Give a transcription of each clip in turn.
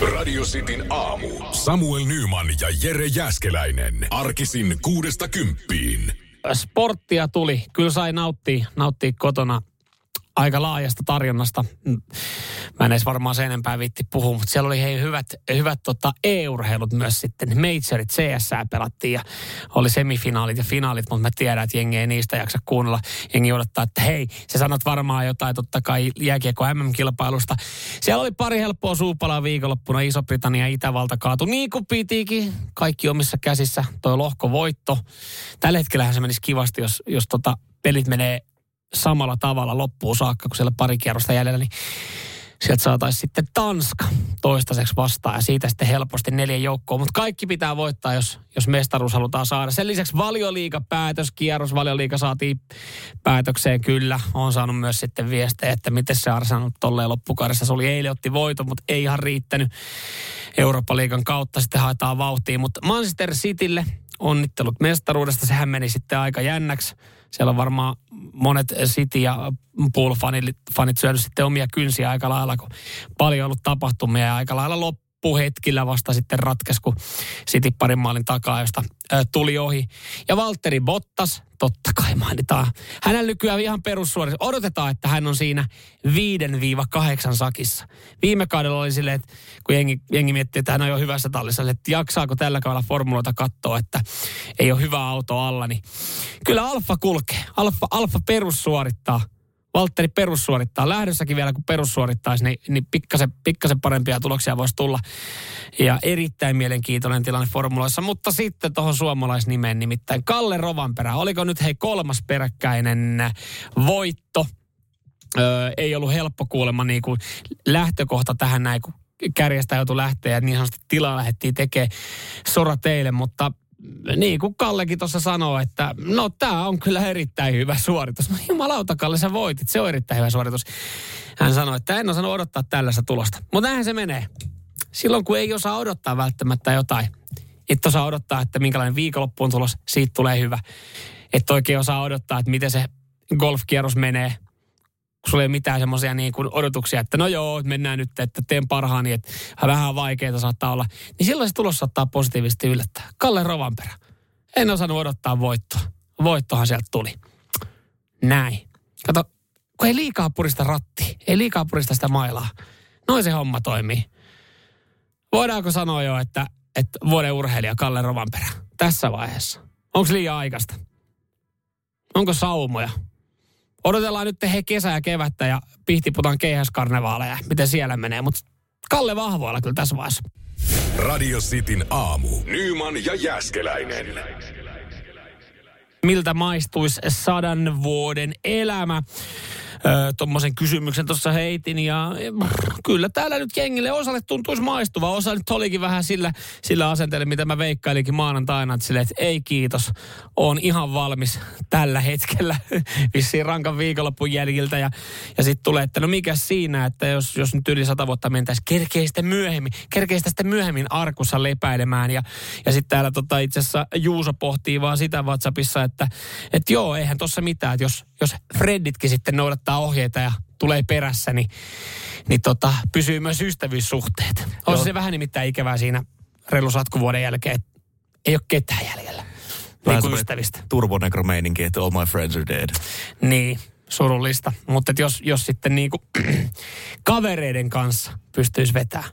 Radio Cityn aamu. Samuel Nyman ja Jere Jäskeläinen. Arkisin kuudesta kymppiin. Sporttia tuli. Kyllä sai nauttia, nauttia kotona aika laajasta tarjonnasta. Mm. Mä en edes varmaan sen enempää viitti puhua, mutta siellä oli hei hyvät, hyvät tota, e-urheilut myös sitten. Majorit CS pelattiin ja oli semifinaalit ja finaalit, mutta mä tiedän, että jengi ei niistä jaksa kuunnella. Jengi odottaa, että hei, sä sanot varmaan jotain totta kai jääkiekko MM-kilpailusta. Siellä oli pari helppoa suupalaa viikonloppuna. Iso-Britannia ja Itävalta kaatu niin kuin pitikin. Kaikki omissa käsissä. Toi lohkovoitto. Tällä hetkellä se menisi kivasti, jos, jos tota pelit menee samalla tavalla loppuun saakka, kun siellä pari kierrosta jäljellä, niin sieltä saataisiin sitten Tanska toistaiseksi vastaan ja siitä sitten helposti neljä joukkoa. Mutta kaikki pitää voittaa, jos, jos mestaruus halutaan saada. Sen lisäksi valioliiga päätöskierros, valioliiga saatiin päätökseen kyllä. On saanut myös sitten viestejä, että miten se Arsenal tolleen loppukaudessa. Se oli eilen otti voiton, mutta ei ihan riittänyt. Eurooppa-liigan kautta sitten haetaan vauhtiin. Mutta Manchester Citylle onnittelut mestaruudesta. Sehän meni sitten aika jännäksi siellä on varmaan monet City ja Pool-fanit fanit syönyt sitten omia kynsiä aika lailla, kun paljon ollut tapahtumia ja aika lailla loppuhetkillä vasta sitten ratkaisi, kun City parin maalin takaa, josta tuli ohi. Ja Valtteri Bottas, totta kai mainitaan. Hänellä nykyään ihan perussuorissa. Odotetaan, että hän on siinä 5-8 sakissa. Viime kaudella oli silleen, että kun jengi, jengi miettii, että hän on jo hyvässä tallissa, että jaksaako tällä kaudella formuloita katsoa, että ei ole hyvä auto alla, niin kyllä Alfa kulkee. Alfa, Alfa perussuorittaa. Valtteri perussuorittaa. Lähdössäkin vielä, kun perussuorittaisi, niin, niin pikkasen, pikkasen parempia tuloksia voisi tulla. Ja erittäin mielenkiintoinen tilanne formuloissa. Mutta sitten tuohon suomalaisnimeen nimittäin Kalle Rovanperä. Oliko nyt hei kolmas peräkkäinen voitto? Öö, ei ollut helppo kuulemma niin kuin lähtökohta tähän näin, kun kärjestä joutui lähteä ja niin sanotusti tilaa lähdettiin tekemään sora teille, mutta niin kuin Kallekin tuossa sanoo, että no tämä on kyllä erittäin hyvä suoritus. No jumalauta Kalle, sä voitit, se on erittäin hyvä suoritus. Hän sanoi, että en osannut odottaa tällaista tulosta. Mutta näinhän se menee. Silloin kun ei osaa odottaa välttämättä jotain, et osaa odottaa, että minkälainen viikonloppuun tulos, siitä tulee hyvä. Että oikein osaa odottaa, että miten se golfkierros menee, kun sulla ei ole mitään semmoisia niin odotuksia, että no joo, mennään nyt, että teen parhaani, että vähän vaikeaa saattaa olla. Niin silloin se tulos saattaa positiivisesti yllättää. Kalle Rovanperä. En osannut odottaa voittoa. Voittohan sieltä tuli. Näin. Kato, kun ei liikaa purista ratti, ei liikaa purista sitä mailaa. Noin se homma toimii. Voidaanko sanoa jo, että, että vuoden urheilija Kalle Rovanperä tässä vaiheessa? Onko liian aikaista? Onko saumoja? Odotellaan nyt he kesä ja kevättä ja pihtiputan keihäskarnevaaleja, miten siellä menee. Mutta Kalle vahvoilla kyllä tässä vaiheessa. Radio Cityn aamu. Nyman ja Jäskeläinen. Miltä maistuisi sadan vuoden elämä? Tuommoisen kysymyksen tuossa heitin ja kyllä täällä nyt jengille osalle tuntuisi maistuva. Osa nyt olikin vähän sillä, sillä asenteella, mitä mä veikkailinkin maanantaina, että, sille, että ei kiitos, on ihan valmis tällä hetkellä vissiin rankan viikonloppun jäljiltä ja, ja sitten tulee, että no mikä siinä, että jos, jos nyt yli sata vuotta mentäisi, kerkee sitä myöhemmin, kerkee sitä myöhemmin arkussa lepäilemään ja, ja sitten täällä tota itse asiassa Juuso pohtii vaan sitä WhatsAppissa, että, että joo, eihän tuossa mitään, että jos, jos Fredditkin sitten noudattaa ohjeita ja tulee perässä, niin, niin tota, pysyy myös ystävyyssuhteet. On se vähän nimittäin ikävää siinä reilu satkuvuoden jälkeen, että ei ole ketään jäljellä. Vähän niin ystävistä. Turbonegromeininki, että all my friends are dead. Niin, surullista. Mutta jos, jos sitten niin kuin kavereiden kanssa pystyisi vetämään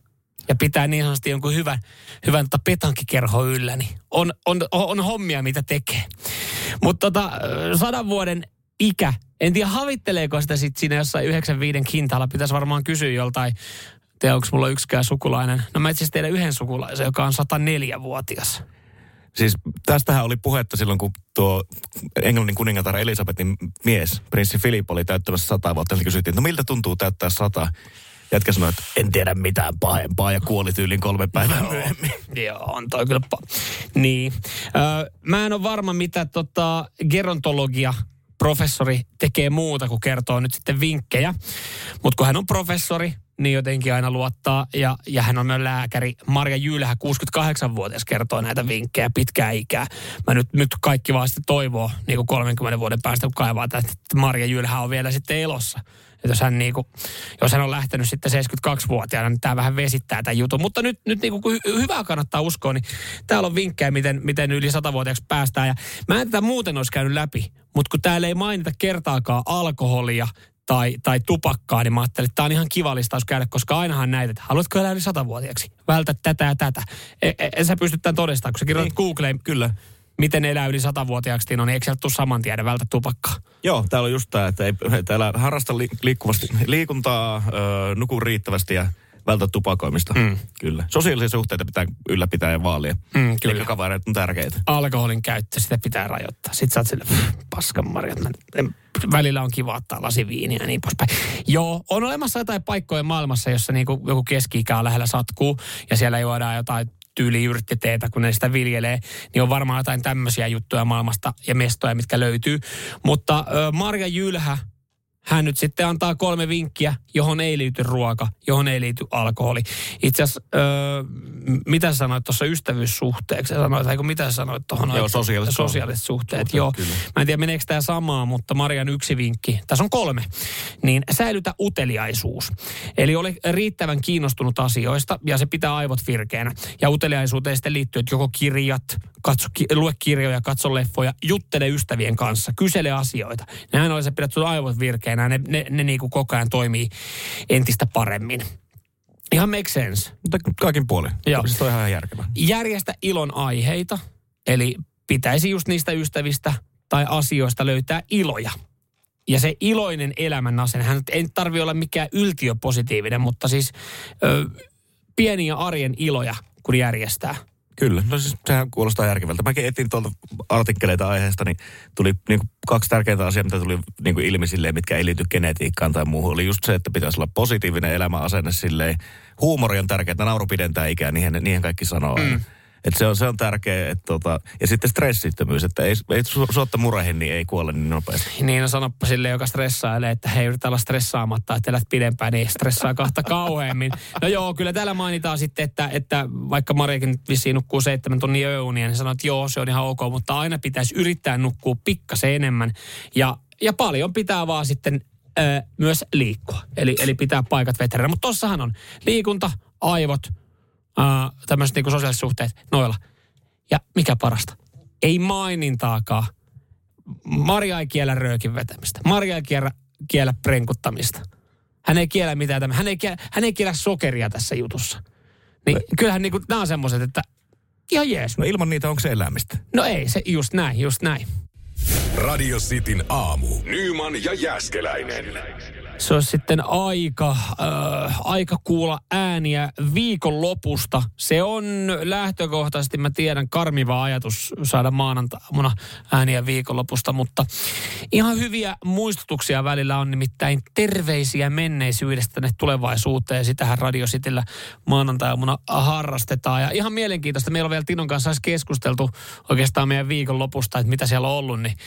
ja pitää niin sanotusti jonkun hyvän, hyvän tota petankikerho yllä, niin on, on, on hommia, mitä tekee. Mutta tota, sadan vuoden ikä. En tiedä, havitteleeko sitä sitten siinä jossain 95 kintalla. Pitäisi varmaan kysyä joltain, tiedä onko mulla yksikään sukulainen. No mä itse asiassa tiedän yhden sukulaisen, joka on 104-vuotias. Siis tästähän oli puhetta silloin, kun tuo Englannin kuningatar Elisabetin mies, prinssi Filip, oli täyttämässä sata vuotta. Eli kysyttiin, no miltä tuntuu täyttää sata? Jätkä sanoi, että en tiedä mitään pahempaa ja kuoli tyyliin kolme päivää myöhemmin. Joo, on toi kyllä pa- Niin. Öö, mä en ole varma, mitä tota gerontologia professori tekee muuta kuin kertoo nyt sitten vinkkejä. Mutta kun hän on professori, niin jotenkin aina luottaa. Ja, ja hän on myös lääkäri. Marja Jylhä, 68-vuotias, kertoo näitä vinkkejä pitkää ikää. Mä nyt, nyt kaikki vaan sitten toivoo niin kuin 30 vuoden päästä, kun kaivaa, että Marja Jylhä on vielä sitten elossa. Että jos hän, niinku, jos hän on lähtenyt sitten 72-vuotiaana, niin tämä vähän vesittää tämän jutun. Mutta nyt, nyt niinku, kun hy- hyvää kannattaa uskoa, niin täällä on vinkkejä, miten, miten yli 100-vuotiaaksi päästään. Ja mä en tätä muuten olisi käynyt läpi, mutta kun täällä ei mainita kertaakaan alkoholia tai, tai tupakkaa, niin mä ajattelin, että tämä on ihan kiva listaus käydä, koska ainahan näitä, että haluatko elää yli satavuotiaaksi? Vältä tätä ja tätä. E, e, en sä pysty tämän todistamaan, kun sä kirjoitat niin. Googleen, kyllä, miten elää yli satavuotiaaksi, niin on, niin eikö sieltä tule saman tiedä vältä tupakkaa? Joo, täällä on just tämä, että ei, täällä harrasta li, liikkuvasti, liikuntaa, ö, nuku riittävästi ja vältä tupakoimista. Mm. Kyllä. Sosiaalisia suhteita pitää ylläpitää ja vaalia. Mm, kyllä. Eli kavereet on tärkeitä. Alkoholin käyttö, sitä pitää rajoittaa. Sitten sä oot sille, paskan marjat, välillä on kiva ottaa lasi viiniä ja niin poispäin. Joo, on olemassa jotain paikkoja maailmassa, jossa niinku joku keski-ikä on lähellä satkuu ja siellä juodaan jotain tyyliyrttiteetä, kun ne sitä viljelee, niin on varmaan jotain tämmöisiä juttuja maailmasta ja mestoja, mitkä löytyy. Mutta äh, Marja Jylhä hän nyt sitten antaa kolme vinkkiä, johon ei liity ruoka, johon ei liity alkoholi. Itse asiassa, öö, mitä sanoit tuossa ystävyyssuhteeksi? Sanoit, eikö mitä sanoit tuohon? Joo, sosiaaliset, sosiaaliset suhteet. suhteet joo. Kyllä. Mä en tiedä, meneekö tämä samaa, mutta Marian yksi vinkki, tässä on kolme, niin säilytä uteliaisuus. Eli ole riittävän kiinnostunut asioista ja se pitää aivot virkeänä. Ja uteliaisuuteen sitten liittyy, että joko kirjat, katso, lue kirjoja, katso leffoja, juttele ystävien kanssa, kysele asioita. Näin on se pidät sun aivot virkeänä, ne, ne, ne niin kuin koko ajan toimii entistä paremmin. Ihan make sense. Mutta kaikin puolin. Joo. Se on ihan järkevä. Järjestä ilon aiheita, eli pitäisi just niistä ystävistä tai asioista löytää iloja. Ja se iloinen elämän asenne, hän ei tarvi olla mikään yltiöpositiivinen, mutta siis ö, pieniä arjen iloja, kun järjestää – Kyllä, no siis sehän kuulostaa järkevältä. Mäkin etin tuolta artikkeleita aiheesta, niin tuli niin kuin kaksi tärkeää asiaa, mitä tuli niin kuin ilmi silleen, mitkä ei liity genetiikkaan tai muuhun. Oli just se, että pitäisi olla positiivinen elämäasenne silleen. Huumori on tärkeää, nauru pidentää ikää, niihin, niihin kaikki sanoo. Mm. Et se on, se on tärkeä. Että tota, ja sitten stressittömyys, että ei, ei su, suotta murehin, niin ei kuole niin nopeasti. Niin, no sanoppa sille, joka stressailee, että hei, yritä olla stressaamatta, että elät pidempään, niin stressaa kahta kauheammin. No joo, kyllä täällä mainitaan sitten, että, että vaikka Mariakin vissiin nukkuu seitsemän tunnin yöunia, niin sanoo, että joo, se on ihan ok, mutta aina pitäisi yrittää nukkua pikkasen enemmän. Ja, ja paljon pitää vaan sitten ö, myös liikkua. Eli, eli pitää paikat veteränä. Mutta tossahan on liikunta, aivot, uh, tämmöiset niin sosiaaliset suhteet noilla. Ja mikä parasta? Ei mainintaakaan. Maria ei kiellä röökin vetämistä. Maria ei kiellä, kiellä prenkuttamista. Hän ei kiellä mitään tämän. Hän ei kiellä, hän ei kiellä sokeria tässä jutussa. Niin no. kyllähän niin kuin, nämä on semmoiset, että ihan jees. No ilman niitä onko se elämistä? No ei, se just näin, just näin. Radio Cityn aamu. Nyman ja Jäskeläinen se olisi sitten aika, äh, aika kuulla ääniä viikonlopusta. Se on lähtökohtaisesti, mä tiedän, karmiva ajatus saada maanantaamuna ääniä viikonlopusta, mutta ihan hyviä muistutuksia välillä on nimittäin terveisiä menneisyydestä tänne tulevaisuuteen. Ja sitähän Radio Cityllä maanantaamuna harrastetaan. Ja ihan mielenkiintoista, meillä on vielä Tinon kanssa keskusteltu oikeastaan meidän viikonlopusta, että mitä siellä on ollut, niin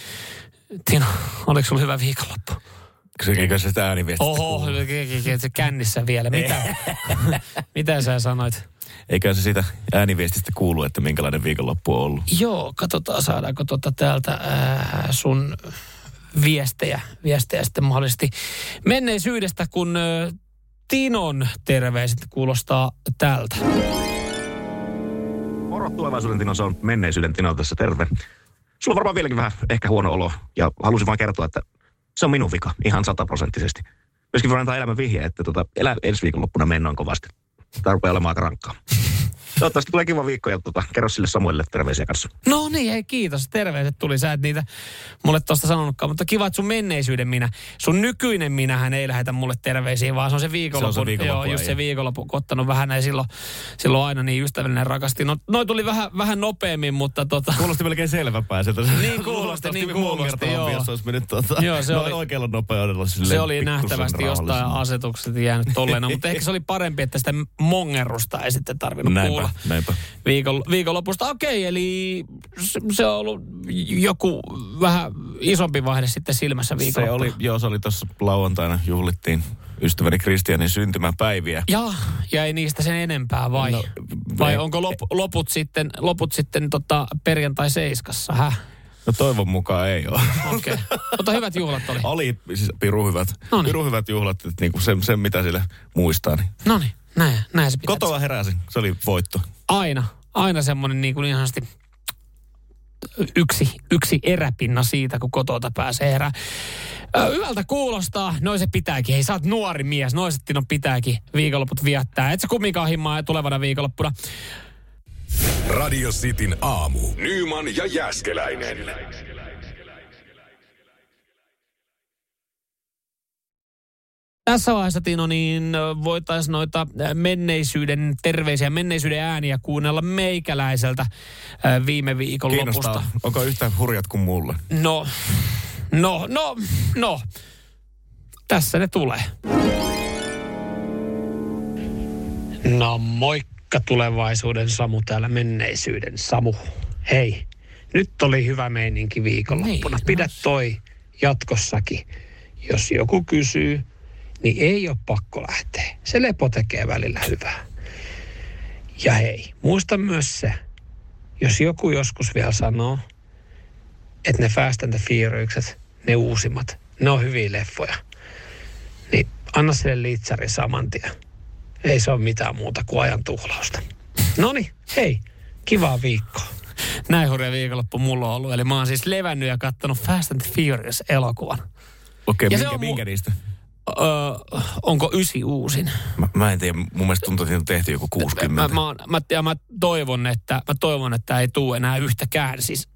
Tino, oliko sulla hyvä viikonloppu? Eikö se sitä ääniviestistä Oho, se kännissä vielä. Mitä, mitä sä sanoit? Eikä se siitä ääniviestistä kuulu, että minkälainen viikonloppu on ollut? Joo, katsotaan saadaanko tuota täältä ää, sun viestejä, viestejä sitten mahdollisesti menneisyydestä, kun ä, Tinon terveiset kuulostaa tältä. Moro tulevaisuuden Tino, se on menneisyyden Tino tässä, terve. Sulla on varmaan vieläkin vähän ehkä huono olo ja halusin vain kertoa, että se on minun vika, ihan sataprosenttisesti. Myöskin voin antaa elämän vihje, että tota, elä ensi viikonloppuna mennoin kovasti. Tämä rupeaa olemaan aika rankkaa. Toivottavasti tulee kiva viikko ja tota, kerro sille Samuelle terveisiä kanssa. No niin, hei kiitos. Terveiset tuli. Sä et niitä mulle tuosta sanonutkaan, mutta kiva, että sun menneisyyden minä. Sun nykyinen minähän ei lähetä mulle terveisiä, vaan se on se viikonloppu. Se on se viikonloppu joo, just se viikonloppu, kun ottanut vähän näin silloin, silloin aina niin ystävällinen rakasti. No, noi tuli vähän, vähän nopeammin, mutta tota... Kuulosti melkein selväpää sieltä. niin kuulosti, niin kuulosti, joo. Jos olisi mennyt tota, joo, se oli, oikealla nopeudella Se oli nähtävästi jostain asetukset jäänyt tolleen. No, mutta ehkä se oli parempi, että sitä mongerusta ei sitten tarvinnut näinpä, kuulla. Näinpä. Viikon, viikonlopusta. Okei, okay, eli se, se on ollut joku vähän isompi vaihde sitten silmässä viikonloppuna. Se oli, joo, se oli tuossa lauantaina juhlittiin ystäväni Kristianin syntymäpäiviä. Ja, ja ei niistä sen enempää vai? No, vai onko lop, loput sitten, loput sitten tota perjantai seiskassa, häh? No toivon mukaan ei ole. Okei. Okay. Mutta hyvät juhlat oli. Oli siis piru hyvät. Noniin. Piru hyvät juhlat, että niinku sen, sen mitä sille muistaa. Niin. No niin, näin, näin se pitää. Kotoa heräsin, se oli voitto. Aina, aina semmoinen niin kuin ihanasti yksi, yksi eräpinna siitä, kun kotota pääsee herää. Ö, Hyvältä kuulostaa. Noin se pitääkin. Hei, sä oot nuori mies. Noisettiin on pitääkin viikonloput viettää. Et sä kumminkaan himmaa tulevana viikonloppuna. Radio Cityn aamu. Nyman ja Jäskeläinen. Tässä vaiheessa, Tino, niin voitaisiin noita menneisyyden terveisiä, menneisyyden ääniä kuunnella meikäläiseltä viime viikonlopusta. Kiinnostaa. Onko yhtä hurjat kuin mulle? No, no, no, no. Tässä ne tulee. No moikka tulevaisuuden Samu täällä menneisyyden Samu. Hei, nyt oli hyvä meininki viikonloppuna. Niin, Pidä toi jatkossakin. Jos joku kysyy, niin ei ole pakko lähteä. Se lepo tekee välillä hyvää. Ja hei, muista myös se, jos joku joskus vielä sanoo, että ne Fast and the ne uusimmat, ne on hyviä leffoja. Niin anna sille liitsari saman tien. Ei se ole mitään muuta kuin ajan tuhlausta. Noni, hei, kivaa viikkoa. Näin hurja viikonloppu mulla on ollut. Eli mä oon siis levännyt ja kattonut Fast and the Furious-elokuvan. Okei, Ja se minkä, on mu- minkä niistä? Öö, onko ysi uusin? Mä, mä en tiedä, mun mielestä tuntuu, että on tehty joku 60. Mä, mä, mä, ja mä toivon, että, mä toivon, että ei tuu enää yhtäkään. Siis,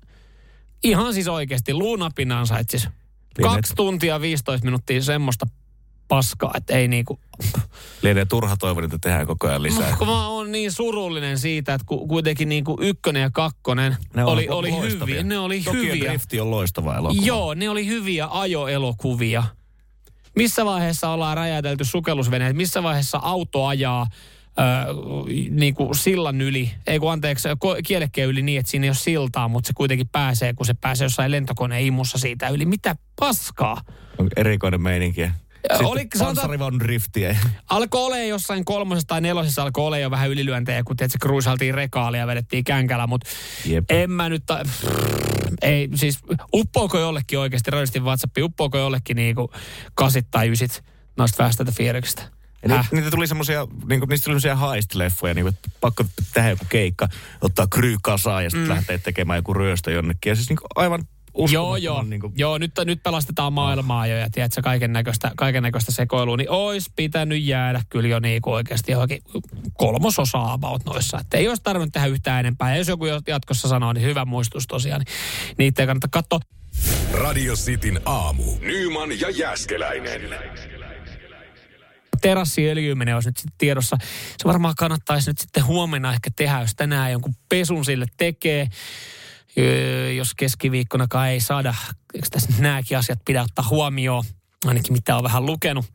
ihan siis oikeasti luunapin ansaitsis. Kaksi tuntia 15 minuuttia semmoista paskaa, että ei niinku... Lienee turha toivon, että tehdään koko ajan lisää. Kun mä oon niin surullinen siitä, että ku, kuitenkin niinku ykkönen ja kakkonen Ne oli, oli loistavia. hyviä. Ne oli Tokyo hyviä. Drifti on loistava elokuva. Joo, ne oli hyviä ajoelokuvia. Missä vaiheessa ollaan räjäytelty sukellusveneet? Missä vaiheessa auto ajaa ö, niin kuin sillan yli? Ei kun anteeksi, kielekkeen yli niin, että siinä ei ole siltaa, mutta se kuitenkin pääsee, kun se pääsee jossain lentokoneen imussa siitä yli. Mitä paskaa? On erikoinen meininki. Sitten oli- sanotaan- driftiä. Alkoi ole jossain kolmosessa tai nelosessa, alkoi ole jo vähän ylilyöntejä, kun se kruisaltiin rekaalia ja vedettiin känkällä, mutta Jep. en mä nyt, ta- ei, siis uppoako jollekin oikeasti, radistin WhatsAppi, uppoako jollekin niinku kasit tai ysit noista Furiousista? Ja Häh? niitä, tuli semmosia, niinku, niistä tuli semmosia heist-leffoja, niinku, että pakko tehdä joku keikka, ottaa kryy kasaan ja sitten mm. lähteä tekemään joku ryöstö jonnekin. Ja siis niinku aivan Joo, joo. Niinku, Joo, nyt, nyt pelastetaan maailmaa jo ja tiedätkö, kaiken näköistä, kaiken näköistä sekoilua, niin olisi pitänyt jäädä kyllä jo niin oikeasti johonkin kolmososa about noissa. Että ei olisi tarvinnut tehdä yhtään enempää. Ja jos joku jatkossa sanoo, niin hyvä muistus tosiaan, niin niitä ei kannata katsoa. Radio Cityn aamu. Nyman ja Jäskeläinen. terassin öljyminen olisi nyt sitten tiedossa. Se varmaan kannattaisi nyt sitten huomenna ehkä tehdä, jos tänään jonkun pesun sille tekee. Jos keskiviikkonakaan ei saada, eikö tässä nyt nämäkin asiat pidä ottaa huomioon, ainakin mitä on vähän lukenut.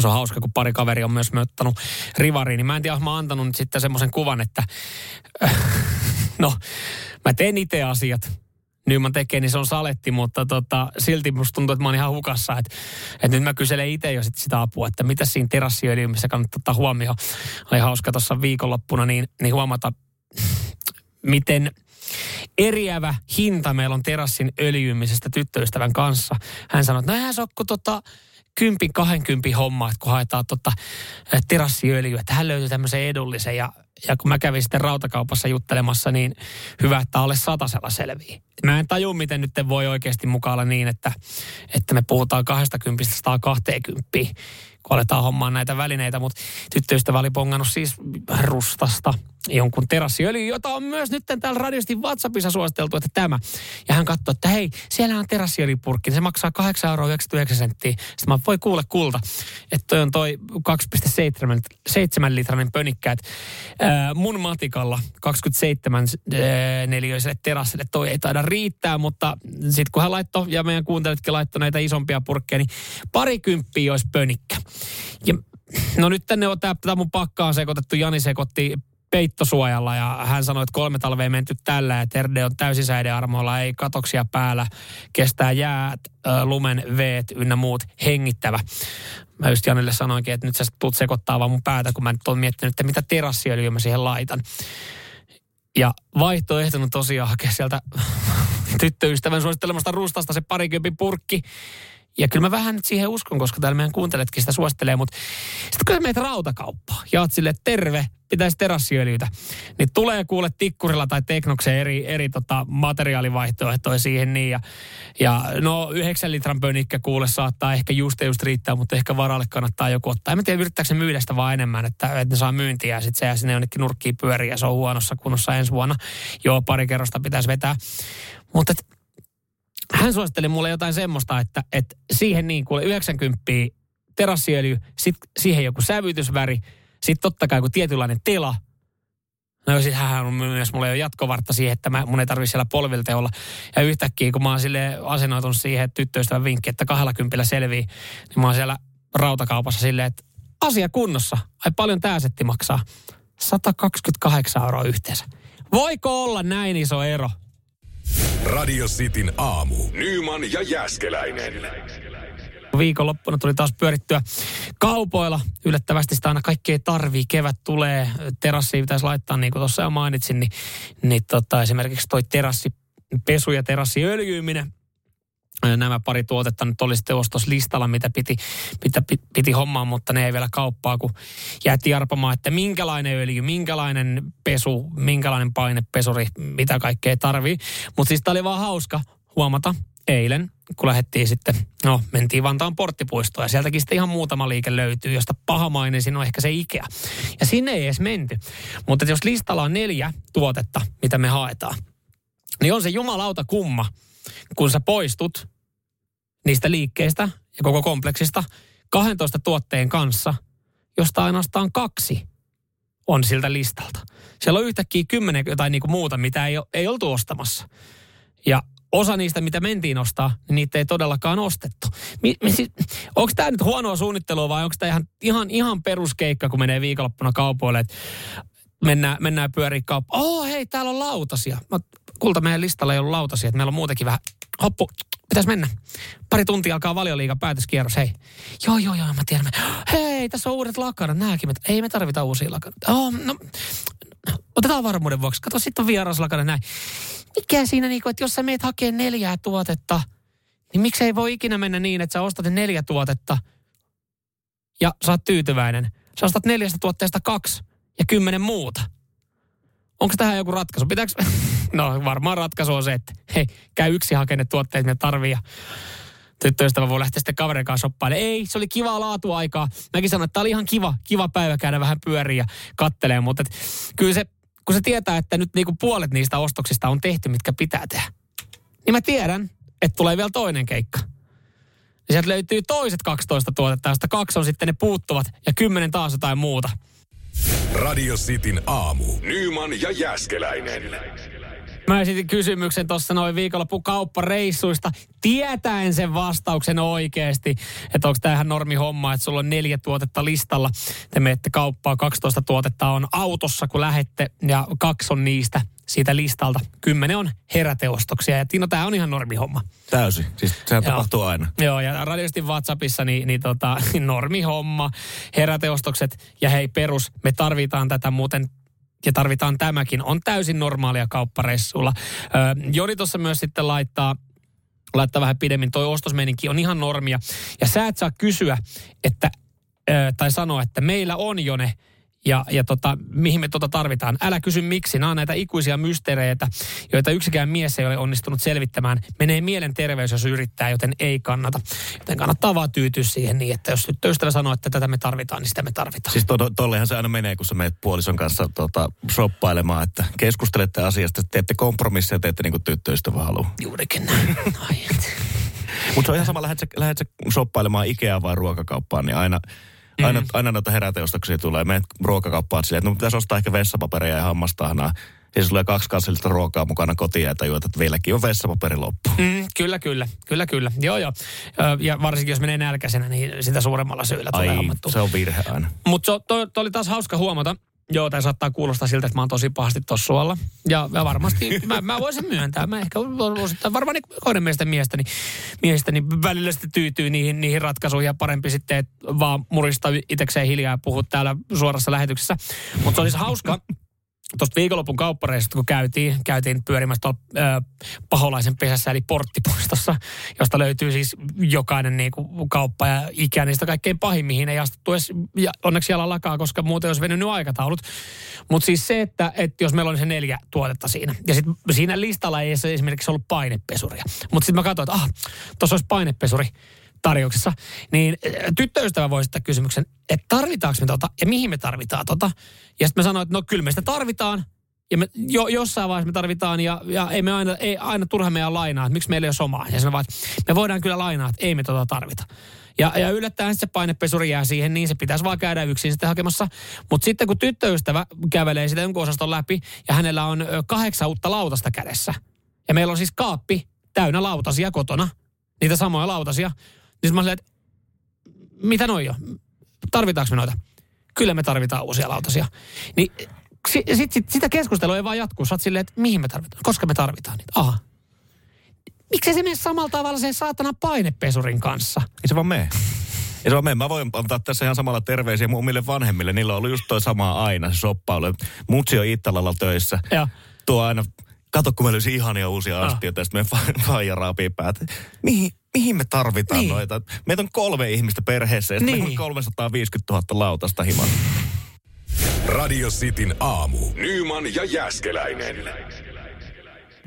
Se on hauska, kun pari kaveri on myös möttanut rivariin, niin mä en tiedä, mä oon antanut nyt sitten semmoisen kuvan, että no, mä teen itse asiat. Nyman tekee, niin se on saletti, mutta tota, silti musta tuntuu, että mä oon ihan hukassa. Että, että nyt mä kyselen itse jo sit sitä apua, että mitä siinä terassiöljymissä kannattaa ottaa huomioon. Oli hauska tuossa viikonloppuna niin, niin huomata, miten eriävä hinta meillä on terassin öljymisestä tyttöystävän kanssa. Hän sanoi, että no eihän se ole tota, kympin, kahdenkympin homma, että kun haetaan tota, eh, terassiöljyä, että hän löytyi tämmöisen edullisen ja, ja kun mä kävin sitten rautakaupassa juttelemassa, niin hyvä, että alle satasella selvii. Mä en taju, miten nyt voi oikeasti mukaan olla niin, että, että me puhutaan 20 120, kun aletaan hommaan näitä välineitä, mutta tyttöystävä oli pongannut siis rustasta jonkun terassiöljy, jota on myös nyt täällä radiosti WhatsAppissa suositeltu, että tämä. Ja hän katsoi, että hei, siellä on terassiöljypurkki, se maksaa 8,99 euroa. Sitten mä voi kuule kulta, että toi on toi 2,7 litrainen pönikkä. että, ää, mun matikalla 27 ää, neliöiselle terassille toi ei taida riittää, mutta sitten kun hän laittoi, ja meidän kuuntelijatkin laittoi näitä isompia purkkeja, niin parikymppiä olisi pönikkä. Ja no nyt tänne on tämä mun pakkaan sekoitettu, Jani sekoitti peittosuojalla ja hän sanoi, että kolme talvea menty tällä ja Terde on täysisäiden armoilla, ei katoksia päällä, kestää jäät, lumen veet ynnä muut, hengittävä. Mä just Janille sanoinkin, että nyt sä tulet sekoittaa vaan mun päätä, kun mä nyt oon miettinyt, että mitä terassiöljyä mä siihen laitan. Ja vaihtoehtona tosiaan hakea sieltä tyttöystävän suosittelemasta rustasta se parikympin purkki. Ja kyllä mä vähän nyt siihen uskon, koska täällä meidän kuunteletkin sitä suosittelee, mutta sitten kun sä meet rautakauppaan ja oot sille, terve, pitäisi terassiöljytä, niin tulee kuule tikkurilla tai teknoksen eri, eri tota materiaalivaihtoehtoja siihen niin. Ja, ja no 9 litran pönikkä kuule saattaa ehkä just just riittää, mutta ehkä varalle kannattaa joku ottaa. En mä tiedä, yrittääkö se myydä sitä vaan enemmän, että, että ne saa myyntiä ja sitten se jää sinne jonnekin nurkkiin pyöriä ja se on huonossa kunnossa ensi vuonna. Joo, pari kerrosta pitäisi vetää. Mutta hän suositteli mulle jotain semmoista, että, että siihen niin kuin 90 terassiöljy, sitten siihen joku sävytysväri, sitten totta kai joku tietynlainen tila. No siis hän on myös, mulla ei ole jatkovartta siihen, että mä, mun ei tarvitse siellä polvilta olla. Ja yhtäkkiä, kun mä oon sille asennoitunut siihen, että tyttöystävän vinkki, että kahdella kympillä selvii, niin mä oon siellä rautakaupassa silleen, että asia kunnossa. Ai paljon tää setti maksaa? 128 euroa yhteensä. Voiko olla näin iso ero? Radio Cityn aamu. Nyman ja Jäskeläinen. Viikonloppuna tuli taas pyörittyä kaupoilla. Yllättävästi sitä aina kaikki ei tarvii. Kevät tulee, terassi pitäisi laittaa, niin kuin tuossa jo mainitsin, niin, niin tota, esimerkiksi toi terassipesu ja terassiöljyyminen nämä pari tuotetta nyt oli sitten ostoslistalla, mitä piti, piti, piti, hommaa, mutta ne ei vielä kauppaa, kun jäätti arpamaan, että minkälainen öljy, minkälainen pesu, minkälainen painepesuri, mitä kaikkea tarvii. Mutta siis tämä oli vaan hauska huomata eilen, kun lähdettiin sitten, no mentiin Vantaan porttipuistoon ja sieltäkin sitten ihan muutama liike löytyy, josta pahamainesin on ehkä se Ikea. Ja sinne ei edes menty. Mutta jos listalla on neljä tuotetta, mitä me haetaan, niin on se jumalauta kumma, kun sä poistut niistä liikkeistä ja koko kompleksista 12 tuotteen kanssa, josta ainoastaan kaksi on siltä listalta. Siellä on yhtäkkiä kymmenen jotain niin kuin muuta, mitä ei, ei oltu ostamassa. Ja osa niistä, mitä mentiin ostaa, niin niitä ei todellakaan ostettu. Mi, mi, siis, onko tämä nyt huonoa suunnittelua vai onko tämä ihan, ihan, ihan peruskeikka, kun menee viikonloppuna kaupoille, että mennään, mennään pyöriin kauppaan. Oh, hei, täällä on lautasia. Mä, kulta, meidän listalla ei ollut lautasia, että meillä on muutenkin vähän, hoppu, pitäisi mennä. Pari tuntia alkaa valioliigan päätöskierros, hei. Joo, joo, joo, mä tiedän. Hei, tässä on uudet lakanat, nääkin. Ei me tarvita uusia lakanat. Oh, no, otetaan varmuuden vuoksi. Kato, sitten on vieraslakana näin. Mikä siinä, niin kuin, että jos sä meet hakemaan neljää tuotetta, niin miksei voi ikinä mennä niin, että sä ostat ne neljä tuotetta ja sä oot tyytyväinen. Sä ostat neljästä tuotteesta kaksi ja kymmenen muuta. Onko tähän joku ratkaisu? Pitääkö... No varmaan ratkaisu on se, että hei, käy yksi hakene tuotteet, mitä tarvii ja tyttöystävä voi lähteä sitten kaverin kanssa shoppailemaan. Ei, se oli kiva laatuaikaa. Mäkin sanoin, että tämä oli ihan kiva, kiva päivä käydä vähän pyöriä ja kattelee, mutta et, kyllä se, kun se tietää, että nyt niinku puolet niistä ostoksista on tehty, mitkä pitää tehdä, niin mä tiedän, että tulee vielä toinen keikka. Ja sieltä löytyy toiset 12 tuotetta, josta kaksi on sitten ne puuttuvat ja kymmenen taas jotain muuta. Radio Cityn aamu. Nyman ja Jäskeläinen. Mä esitin kysymyksen tuossa noin viikonloppu kauppareissuista, tietäen sen vastauksen oikeasti, että onko tämä ihan normi homma, että sulla on neljä tuotetta listalla, te menette kauppaa, 12 tuotetta on autossa, kun lähette, ja kaksi on niistä siitä listalta. Kymmenen on heräteostoksia, ja Tino, tämä on ihan normihomma. Täysin, siis sehän Joo. tapahtuu aina. Joo, ja radiostin WhatsAppissa niin, niin tota, normihomma, heräteostokset, ja hei perus, me tarvitaan tätä muuten ja tarvitaan tämäkin, on täysin normaalia kauppareissulla. Joni tuossa myös sitten laittaa laittaa vähän pidemmin. Toi ostosmeininki on ihan normia. Ja sä et saa kysyä, että, tai sanoa, että meillä on jo ne ja, ja tota, mihin me tota tarvitaan. Älä kysy miksi. Nämä on näitä ikuisia mysteereitä, joita yksikään mies ei ole onnistunut selvittämään. Menee mielenterveys, jos yrittää, joten ei kannata. Joten kannattaa vaan tyytyä siihen niin, että jos nyt ystävä sanoo, että tätä me tarvitaan, niin sitä me tarvitaan. Siis to, tollehan se aina menee, kun sä menet puolison kanssa tota, shoppailemaan, että keskustelette asiasta, teette kompromisseja ja teette niin kuin tyttöystävä haluaa. Juurikin näin. Mutta se on ihan sama, lähdet sä, lähdet sä shoppailemaan Ikea vai ruokakauppaan, niin aina Aina, mm. aina noita heräteostoksia tulee. Menet ruokakauppaan silleen, että no pitäisi ostaa ehkä vessapaperia ja hammastahnaa. Ja se tulee kaksi kansallista ruokaa mukana kotiin ja tajuat, että vieläkin on vessapaperi loppu. Mm, kyllä, kyllä. Kyllä, kyllä. Joo, joo. Ja varsinkin jos menee nälkäisenä, niin sitä suuremmalla syyllä tulee Ai, se on virhe aina. Mutta to, to, oli taas hauska huomata, Joo, tämä saattaa kuulostaa siltä, että mä oon tosi pahasti tuossa suolla. Ja, ja varmasti mä, mä voisin myöntää. Mä ehkä osittain varmaan niin kahden miestä miestä, niin, miestä, niin välillä sitten tyytyy niihin, niihin ratkaisuihin ja parempi sitten, että vaan murista itsekseen hiljaa ja puhua täällä suorassa lähetyksessä. Mutta se olisi hauska tuosta viikonlopun kauppareissusta, kun käytiin, käytiin pyörimässä tuolla ö, paholaisen pesässä, eli porttipuistossa, josta löytyy siis jokainen niin kuin, kauppa ja ikä niistä kaikkein pahin, mihin ei astuttu edes, ja onneksi jalan lakaa, koska muuten olisi venynyt aikataulut. Mutta siis se, että, että jos meillä oli se neljä tuotetta siinä, ja sitten siinä listalla ei esimerkiksi ollut painepesuria. Mutta sitten mä katsoin, että ah, tuossa olisi painepesuri tarjouksessa, niin tyttöystävä voi esittää kysymyksen, että tarvitaanko me tota ja mihin me tarvitaan tota. Ja sitten mä sanoin, että no kyllä me sitä tarvitaan, ja me jo, jossain vaiheessa me tarvitaan, ja, ja ei me aina, ei aina turha meidän lainaa, että miksi meillä ei ole omaa. Ja sanoin vaan, että me voidaan kyllä lainaa, että ei me tota tarvita. Ja, ja yllättäen se painepesuri jää siihen, niin se pitäisi vaan käydä yksin sitten hakemassa. Mutta sitten kun tyttöystävä kävelee sitä jonkun osaston läpi, ja hänellä on kahdeksan uutta lautasta kädessä, ja meillä on siis kaappi täynnä lautasia kotona, niitä samoja lautasia, niin mä olin, että mitä noi on? Tarvitaanko me noita? Kyllä me tarvitaan uusia lautasia. Niin sit, sit, sit, sitä keskustelua ei vaan jatkuu. Sä oot silleen, että mihin me tarvitaan? Koska me tarvitaan niitä. Aha. Miksi se mene samalla tavalla sen saatana painepesurin kanssa? Ei se vaan mene. Ja se on Mä voin antaa tässä ihan samalla terveisiä mun omille vanhemmille. Niillä on ollut just toi sama aina, se soppailu. Mutsi on Ittalalla töissä. Ja. Tuo aina, kato kun mä löysin ihania uusia astioita, ja sitten me faija raapii päät. Mihin, mihin me tarvitaan niin. noita? Meitä on kolme ihmistä perheessä ja niin. meillä on 350 000 lautasta himan. Radio Cityn aamu. Nyman ja Jäskeläinen.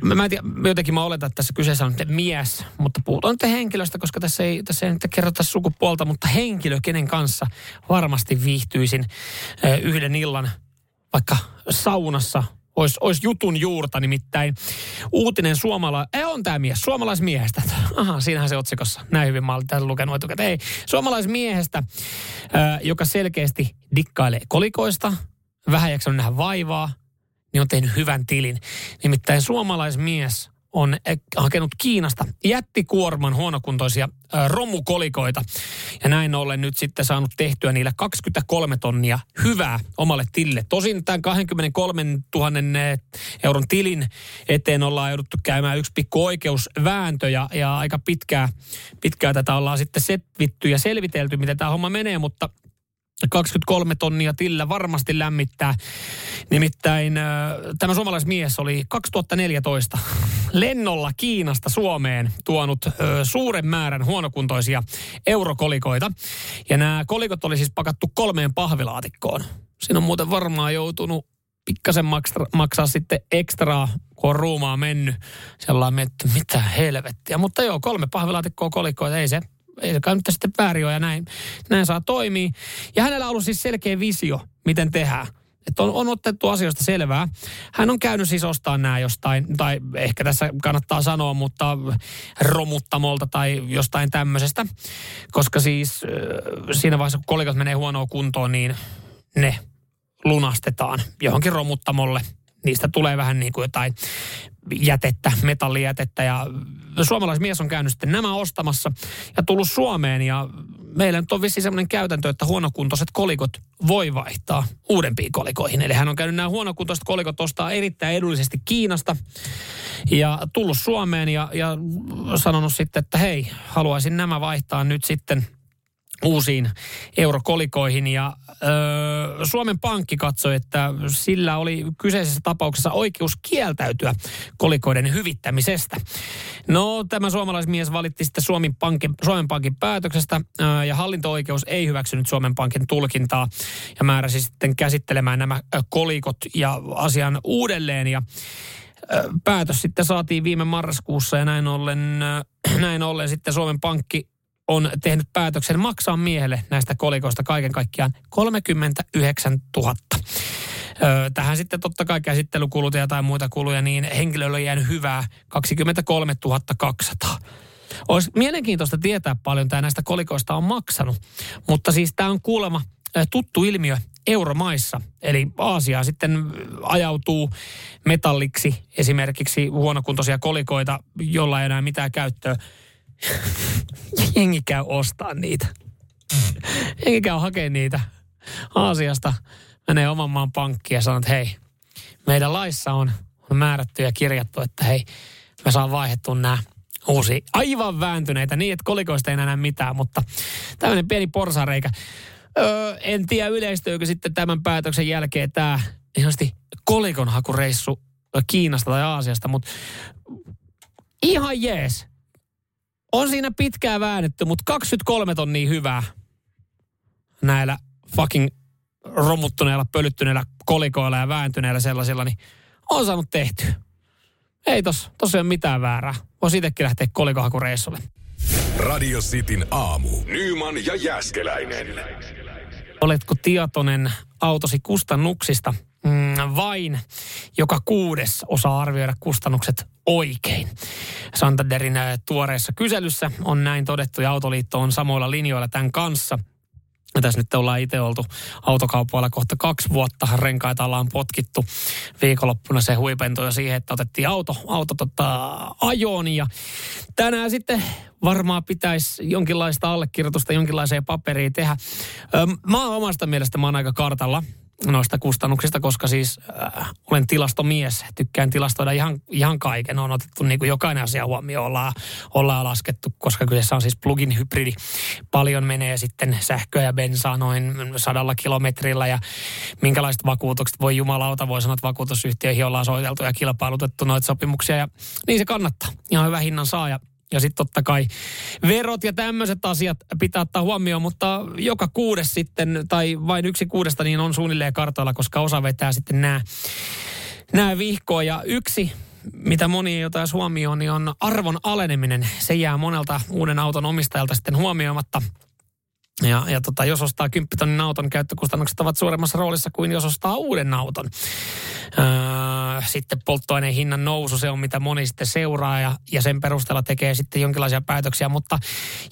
Mä, mä en tiedä, jotenkin mä oletan, että tässä kyseessä on mies, mutta puhutaan nyt henkilöstä, koska tässä ei, tässä ei nyt kerrota sukupuolta, mutta henkilö, kenen kanssa varmasti viihtyisin yhden illan vaikka saunassa olisi, olisi jutun juurta, nimittäin uutinen suomala... Ei, on tämä mies, suomalaismiehestä. Aha, siinähän se otsikossa. Näin hyvin mä olen lukenut etukäteen. Ei, suomalaismiehestä, joka selkeästi dikkailee kolikoista, vähän jaksanut nähdä vaivaa, niin on tehnyt hyvän tilin. Nimittäin suomalaismies on hakenut Kiinasta jättikuorman huonokuntoisia romukolikoita. Ja näin ollen nyt sitten saanut tehtyä niillä 23 tonnia hyvää omalle tilille. Tosin tämän 23 000 euron tilin eteen ollaan jouduttu käymään yksi pikku oikeusvääntö ja, ja aika pitkää, pitkää tätä ollaan sitten setvitty ja selvitelty, miten tämä homma menee, mutta 23 tonnia tillä varmasti lämmittää. Nimittäin tämä suomalaismies oli 2014 lennolla Kiinasta Suomeen tuonut suuren määrän huonokuntoisia eurokolikoita. Ja nämä kolikot oli siis pakattu kolmeen pahvilaatikkoon. Siinä on muuten varmaan joutunut pikkasen maksaa, maksaa sitten ekstraa, kun on ruumaa mennyt. Sellainen mietty, mitä helvettiä. Mutta joo, kolme pahvilaatikkoa kolikoita, ei se ei se nyt sitten väärin ja näin, näin saa toimia. Ja hänellä on ollut siis selkeä visio, miten tehdään. Että on, on otettu asioista selvää. Hän on käynyt siis ostaa nämä jostain, tai ehkä tässä kannattaa sanoa, mutta romuttamolta tai jostain tämmöisestä. Koska siis siinä vaiheessa, kun kolikot menee huonoon kuntoon, niin ne lunastetaan johonkin romuttamolle. Niistä tulee vähän niin kuin jotain jätettä, metallijätettä ja suomalaismies on käynyt sitten nämä ostamassa ja tullut Suomeen ja meillä nyt on vissiin semmoinen käytäntö, että huonokuntoiset kolikot voi vaihtaa uudempiin kolikoihin. Eli hän on käynyt nämä huonokuntoiset kolikot ostaa erittäin edullisesti Kiinasta ja tullut Suomeen ja, ja sanonut sitten, että hei, haluaisin nämä vaihtaa nyt sitten – uusiin eurokolikoihin ja ö, Suomen Pankki katsoi, että sillä oli kyseisessä tapauksessa oikeus kieltäytyä kolikoiden hyvittämisestä. No tämä suomalaismies valitti sitten Suomen Pankin, Suomen Pankin päätöksestä ö, ja hallinto-oikeus ei hyväksynyt Suomen Pankin tulkintaa ja määräsi sitten käsittelemään nämä kolikot ja asian uudelleen ja päätös sitten saatiin viime marraskuussa ja näin ollen, näin ollen sitten Suomen Pankki on tehnyt päätöksen maksaa miehelle näistä kolikoista kaiken kaikkiaan 39 000. Öö, tähän sitten totta kai käsittelykulut ja jotain muita kuluja, niin henkilöllä on jäänyt hyvää 23 200. Olisi mielenkiintoista tietää paljon tämä näistä kolikoista on maksanut, mutta siis tämä on kuulemma tuttu ilmiö euromaissa. Eli Aasia sitten ajautuu metalliksi esimerkiksi huonokuntoisia kolikoita, jolla ei enää mitään käyttöä jengi käy ostaa niitä. Jengi käy hakemaan niitä Aasiasta, menee oman maan pankkiin ja sanoo, että hei, meidän laissa on, on määrätty ja kirjattu, että hei, me saan vaihdettua nämä uusi, aivan vääntyneitä, niin että kolikoista ei enää mitään, mutta tämmöinen pieni porsareikä. Öö, en tiedä yleistyykö sitten tämän päätöksen jälkeen tämä ihan kolikonhakureissu Kiinasta tai Aasiasta, mutta ihan jees. On siinä pitkään väännetty, mutta 23 tonnia hyvää näillä fucking romuttuneilla, pölyttyneillä kolikoilla ja vääntyneillä sellaisilla, niin on saanut tehty. Ei tos, tos ei ole mitään väärää. Voisi itsekin lähteä kolikohakureissulle. Radio Cityn aamu. Nyman ja Jäskeläinen. Oletko tietoinen autosi kustannuksista? Mm, vain joka kuudes osaa arvioida kustannukset oikein. Santanderin äh, tuoreessa kyselyssä on näin todettu ja Autoliitto on samoilla linjoilla tämän kanssa – tässä nyt ollaan itse oltu autokaupoilla kohta kaksi vuotta. Renkaita ollaan potkittu. Viikonloppuna se huipentui jo siihen, että otettiin auto, auto tota, ajoon. Ja tänään sitten varmaan pitäisi jonkinlaista allekirjoitusta, jonkinlaiseen paperiin tehdä. Mä omasta mielestä mä oon aika kartalla noista kustannuksista, koska siis äh, olen tilastomies. Tykkään tilastoida ihan, ihan kaiken. On otettu niin kuin jokainen asia huomioon, ollaan, ollaan laskettu, koska kyseessä on siis plugin hybridi. Paljon menee sitten sähköä ja bensaa noin sadalla kilometrillä ja minkälaiset vakuutukset voi jumalauta, voi sanoa, että vakuutusyhtiöihin ollaan soiteltu ja kilpailutettu noita sopimuksia ja niin se kannattaa. Ihan hyvä hinnan saaja ja sitten totta kai verot ja tämmöiset asiat pitää ottaa huomioon, mutta joka kuudes sitten, tai vain yksi kuudesta, niin on suunnilleen kartoilla, koska osa vetää sitten nämä, nämä vihkoa. Ja yksi, mitä moni ei ota huomioon, niin on arvon aleneminen. Se jää monelta uuden auton omistajalta sitten huomioimatta. Ja, ja tota, jos ostaa 10 tonnin auton, käyttökustannukset ovat suuremmassa roolissa kuin jos ostaa uuden auton. Öö, sitten polttoaineen hinnan nousu, se on mitä moni sitten seuraa ja, ja sen perusteella tekee sitten jonkinlaisia päätöksiä. Mutta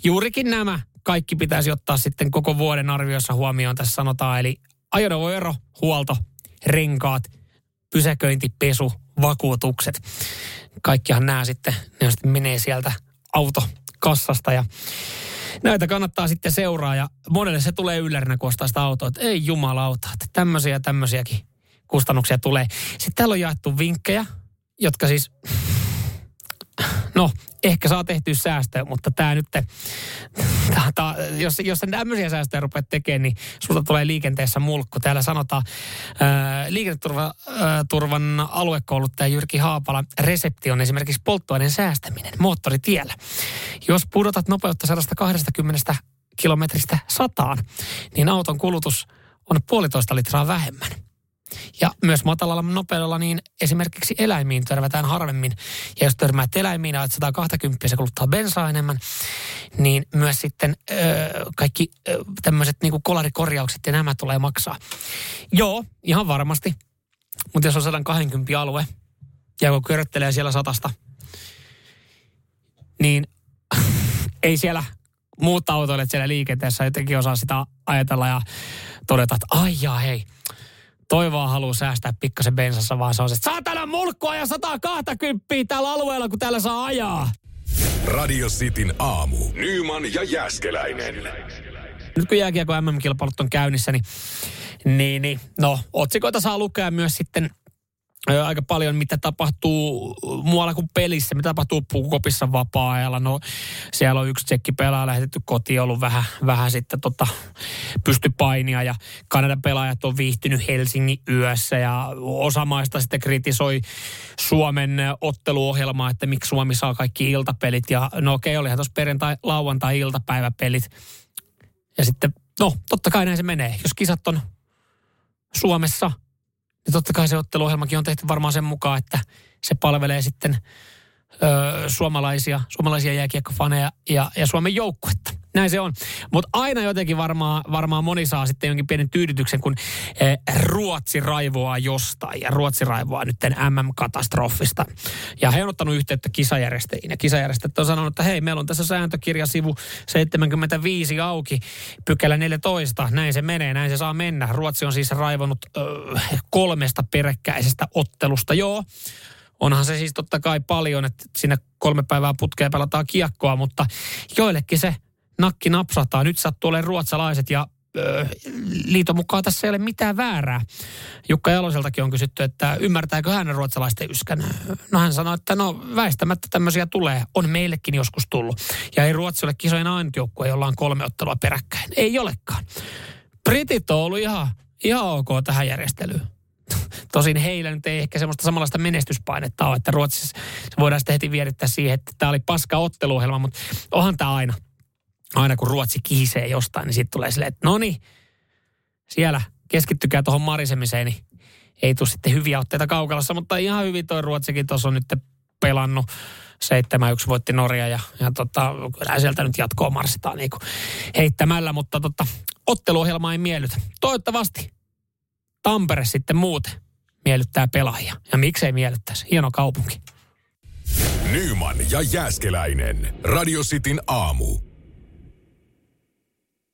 juurikin nämä kaikki pitäisi ottaa sitten koko vuoden arviossa huomioon, tässä sanotaan. Eli ajoneuvoero, huolto, renkaat, pysäköinti, pesu, vakuutukset. Kaikkihan nämä sitten, ne sitten menee sieltä autokassasta ja näitä kannattaa sitten seuraa ja monelle se tulee yllärinä, kun ostaa sitä autoa, että ei jumalauta, että tämmöisiä ja tämmöisiäkin kustannuksia tulee. Sitten täällä on jaettu vinkkejä, jotka siis, no ehkä saa tehtyä säästöä, mutta tämä nyt, tää, tää, jos, jos sen tämmöisiä säästöjä rupeat tekemään, niin sulta tulee liikenteessä mulkku. Täällä sanotaan ää, liikenneturvan aluekouluttaja Jyrki Haapala, resepti on esimerkiksi polttoaineen säästäminen moottoritiellä. Jos pudotat nopeutta 120 kilometristä sataan, niin auton kulutus on puolitoista litraa vähemmän. Ja myös matalalla nopeudella niin esimerkiksi eläimiin törmätään harvemmin. Ja jos törmäät eläimiin ja 120 se kuluttaa bensaa enemmän, niin myös sitten öö, kaikki öö, tämmöiset niin kolarikorjaukset ja nämä tulee maksaa. Joo, ihan varmasti. Mutta jos on 120 alue ja kun köröttelee siellä satasta, niin ei siellä muut autoilijat siellä liikenteessä jotenkin osaa sitä ajatella ja todeta, että ai jaa, hei – toi vaan haluaa säästää pikkasen bensassa, vaan se on se, että saatana mulkkua ja 120 tällä alueella, kun täällä saa ajaa. Radio Cityn aamu. Nyman ja Jäskeläinen. Nyt kun jääkiekko MM-kilpailut on käynnissä, niin, niin, niin no, otsikoita saa lukea myös sitten aika paljon, mitä tapahtuu muualla kuin pelissä, mitä tapahtuu puukopissa vapaa-ajalla. No siellä on yksi tsekki pelaaja lähetetty kotiin, ollut vähän, vähän sitten tota, pystypainia ja Kanadan pelaajat on viihtynyt Helsingin yössä ja osa maista sitten kritisoi Suomen otteluohjelmaa, että miksi Suomi saa kaikki iltapelit. Ja no okei, olihan tuossa perjantai, lauantai iltapäiväpelit. Ja sitten, no totta kai näin se menee, jos kisat on Suomessa – ja totta kai se otteluohjelmakin on tehty varmaan sen mukaan, että se palvelee sitten ö, suomalaisia, suomalaisia jääkiekkofaneja ja, ja Suomen joukkuetta. Näin se on. Mutta aina jotenkin varmaan, varmaan moni saa sitten jonkin pienen tyydytyksen, kun eh, Ruotsi raivoaa jostain. Ja Ruotsi raivoaa nyt MM-katastrofista. Ja he on ottanut yhteyttä kisajärjestäjiin. Ja kisajärjestäjät on sanonut, että hei, meillä on tässä sääntökirja sivu 75 auki, pykälä 14. Näin se menee, näin se saa mennä. Ruotsi on siis raivonut ö, kolmesta peräkkäisestä ottelusta. Joo, onhan se siis totta kai paljon, että siinä kolme päivää putkea pelataan kiekkoa, mutta joillekin se nakki napsahtaa. Nyt sattuu olemaan ruotsalaiset ja liiton mukaan tässä ei ole mitään väärää. Jukka Jaloseltakin on kysytty, että ymmärtääkö hän ruotsalaisten yskän. No hän sanoi, että no väistämättä tämmöisiä tulee. On meillekin joskus tullut. Ja ei Ruotsi ole kisojen ainut joukkue, jolla on kolme ottelua peräkkäin. Ei olekaan. Britit on ollut ihan, ihan ok tähän järjestelyyn. tosin heillä nyt ei ehkä semmoista samanlaista menestyspainetta ole, että Ruotsissa voidaan sitten heti vierittää siihen, että tämä oli paska otteluohjelma, mutta onhan tämä aina, aina kun Ruotsi kihisee jostain, niin sitten tulee silleen, että no niin, siellä keskittykää tuohon marisemiseen, niin ei tule sitten hyviä otteita kaukalassa, mutta ihan hyvin toi Ruotsikin tuossa on nyt pelannut. 7-1 voitti Norja ja, ja tota, kyllä sieltä nyt jatkoa marssitaan niin heittämällä, mutta tota, otteluohjelma ei miellytä. Toivottavasti Tampere sitten muuten miellyttää pelaajia. Ja miksei miellyttäisi? Hieno kaupunki. Nyman ja Jääskeläinen. Radio Cityn aamu.